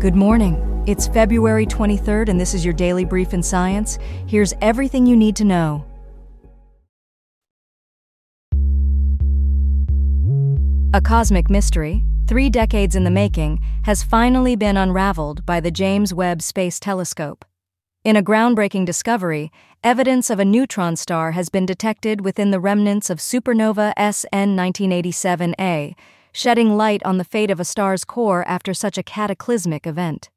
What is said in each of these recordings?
Good morning. It's February 23rd, and this is your daily brief in science. Here's everything you need to know. A cosmic mystery, three decades in the making, has finally been unraveled by the James Webb Space Telescope. In a groundbreaking discovery, evidence of a neutron star has been detected within the remnants of supernova SN 1987A, shedding light on the fate of a star's core after such a cataclysmic event.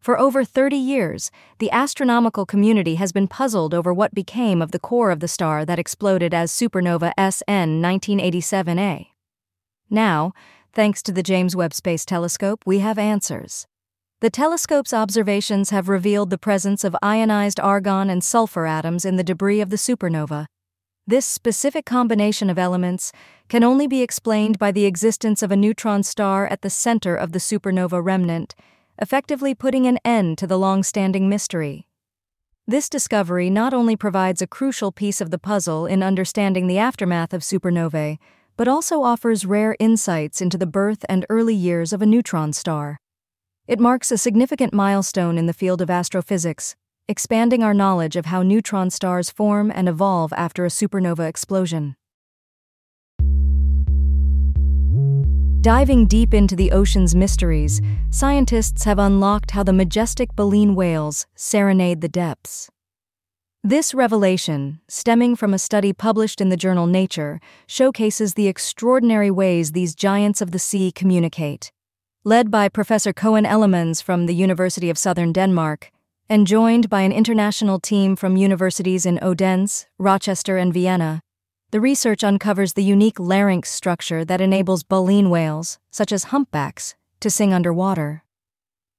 For over 30 years, the astronomical community has been puzzled over what became of the core of the star that exploded as supernova SN 1987A. Now, thanks to the James Webb Space Telescope, we have answers. The telescope's observations have revealed the presence of ionized argon and sulfur atoms in the debris of the supernova. This specific combination of elements can only be explained by the existence of a neutron star at the center of the supernova remnant effectively putting an end to the long standing mystery. This discovery not only provides a crucial piece of the puzzle in understanding the aftermath of supernovae, but also offers rare insights into the birth and early years of a neutron star. It marks a significant milestone in the field of astrophysics, expanding our knowledge of how neutron stars form and evolve after a supernova explosion. Diving deep into the ocean's mysteries, scientists have unlocked how the majestic baleen whales serenade the depths. This revelation, stemming from a study published in the journal Nature, showcases the extraordinary ways these giants of the sea communicate. Led by Professor Coen Elemans from the University of Southern Denmark, and joined by an international team from universities in Odense, Rochester, and Vienna, the research uncovers the unique larynx structure that enables baleen whales, such as humpbacks, to sing underwater.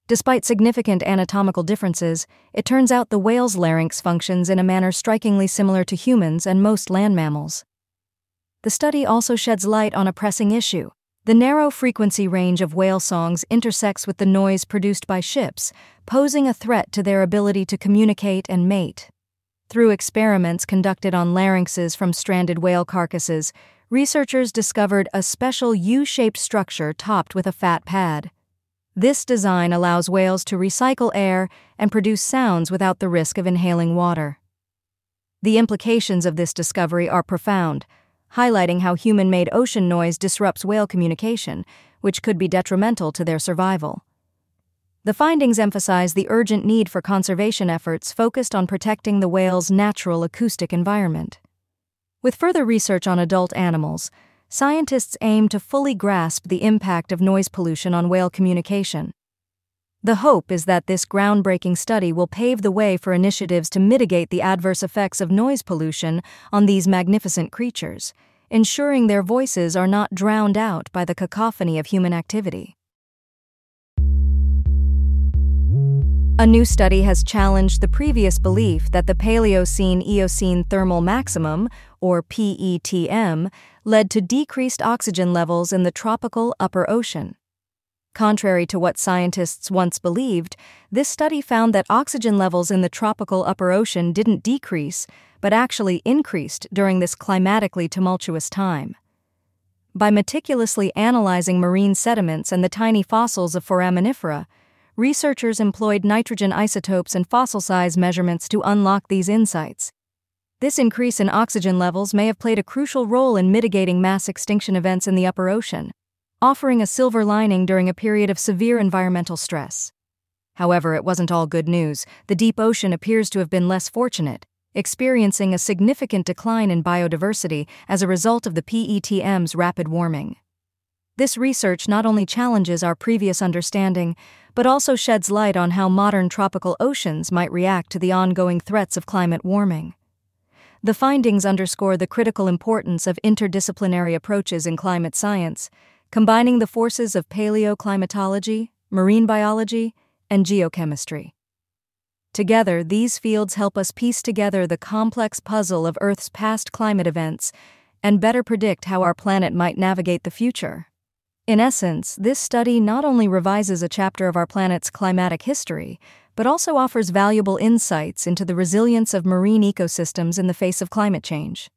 Despite significant anatomical differences, it turns out the whale's larynx functions in a manner strikingly similar to humans and most land mammals. The study also sheds light on a pressing issue. The narrow frequency range of whale songs intersects with the noise produced by ships, posing a threat to their ability to communicate and mate. Through experiments conducted on larynxes from stranded whale carcasses, researchers discovered a special U shaped structure topped with a fat pad. This design allows whales to recycle air and produce sounds without the risk of inhaling water. The implications of this discovery are profound, highlighting how human made ocean noise disrupts whale communication, which could be detrimental to their survival. The findings emphasize the urgent need for conservation efforts focused on protecting the whale's natural acoustic environment. With further research on adult animals, scientists aim to fully grasp the impact of noise pollution on whale communication. The hope is that this groundbreaking study will pave the way for initiatives to mitigate the adverse effects of noise pollution on these magnificent creatures, ensuring their voices are not drowned out by the cacophony of human activity. A new study has challenged the previous belief that the Paleocene Eocene thermal maximum, or PETM, led to decreased oxygen levels in the tropical upper ocean. Contrary to what scientists once believed, this study found that oxygen levels in the tropical upper ocean didn't decrease, but actually increased during this climatically tumultuous time. By meticulously analyzing marine sediments and the tiny fossils of foraminifera, researchers employed nitrogen isotopes and fossil size measurements to unlock these insights. This increase in oxygen levels may have played a crucial role in mitigating mass extinction events in the upper ocean, offering a silver lining during a period of severe environmental stress. However, it wasn't all good news. The deep ocean appears to have been less fortunate, experiencing a significant decline in biodiversity as a result of the PETM's rapid warming. This research not only challenges our previous understanding, but also sheds light on how modern tropical oceans might react to the ongoing threats of climate warming. The findings underscore the critical importance of interdisciplinary approaches in climate science, combining the forces of paleoclimatology, marine biology, and geochemistry. Together, these fields help us piece together the complex puzzle of Earth's past climate events and better predict how our planet might navigate the future. In essence, this study not only revises a chapter of our planet's climatic history, but also offers valuable insights into the resilience of marine ecosystems in the face of climate change.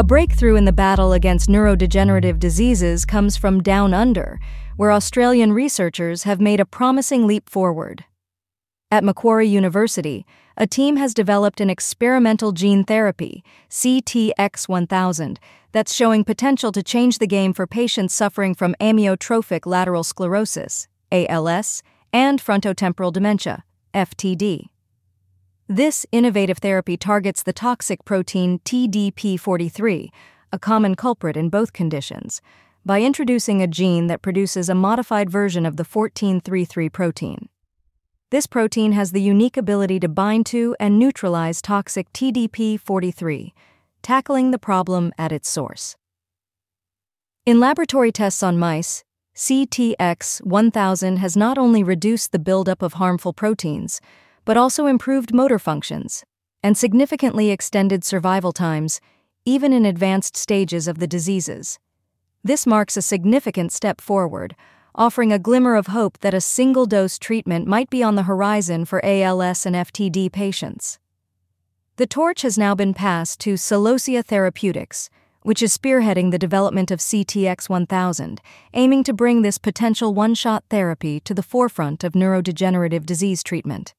A breakthrough in the battle against neurodegenerative diseases comes from Down Under, where Australian researchers have made a promising leap forward. At Macquarie University, a team has developed an experimental gene therapy, CTX1000, that's showing potential to change the game for patients suffering from amyotrophic lateral sclerosis, ALS, and frontotemporal dementia, FTD. This innovative therapy targets the toxic protein TDP43, a common culprit in both conditions, by introducing a gene that produces a modified version of the 1433 protein. This protein has the unique ability to bind to and neutralize toxic TDP43, tackling the problem at its source. In laboratory tests on mice, CTX 1000 has not only reduced the buildup of harmful proteins, but also improved motor functions and significantly extended survival times, even in advanced stages of the diseases. This marks a significant step forward, offering a glimmer of hope that a single dose treatment might be on the horizon for ALS and FTD patients. The torch has now been passed to Celosia Therapeutics, which is spearheading the development of CTX 1000, aiming to bring this potential one shot therapy to the forefront of neurodegenerative disease treatment.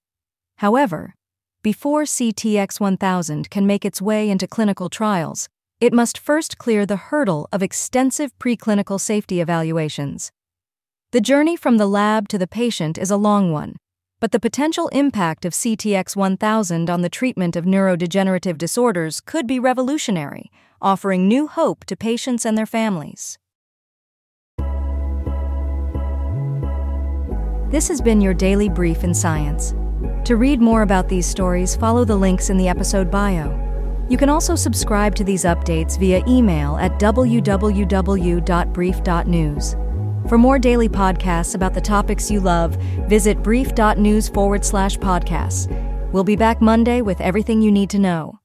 However, before CTX 1000 can make its way into clinical trials, it must first clear the hurdle of extensive preclinical safety evaluations. The journey from the lab to the patient is a long one, but the potential impact of CTX 1000 on the treatment of neurodegenerative disorders could be revolutionary, offering new hope to patients and their families. This has been your daily brief in science. To read more about these stories, follow the links in the episode bio. You can also subscribe to these updates via email at www.brief.news. For more daily podcasts about the topics you love, visit brief.news forward slash podcasts. We'll be back Monday with everything you need to know.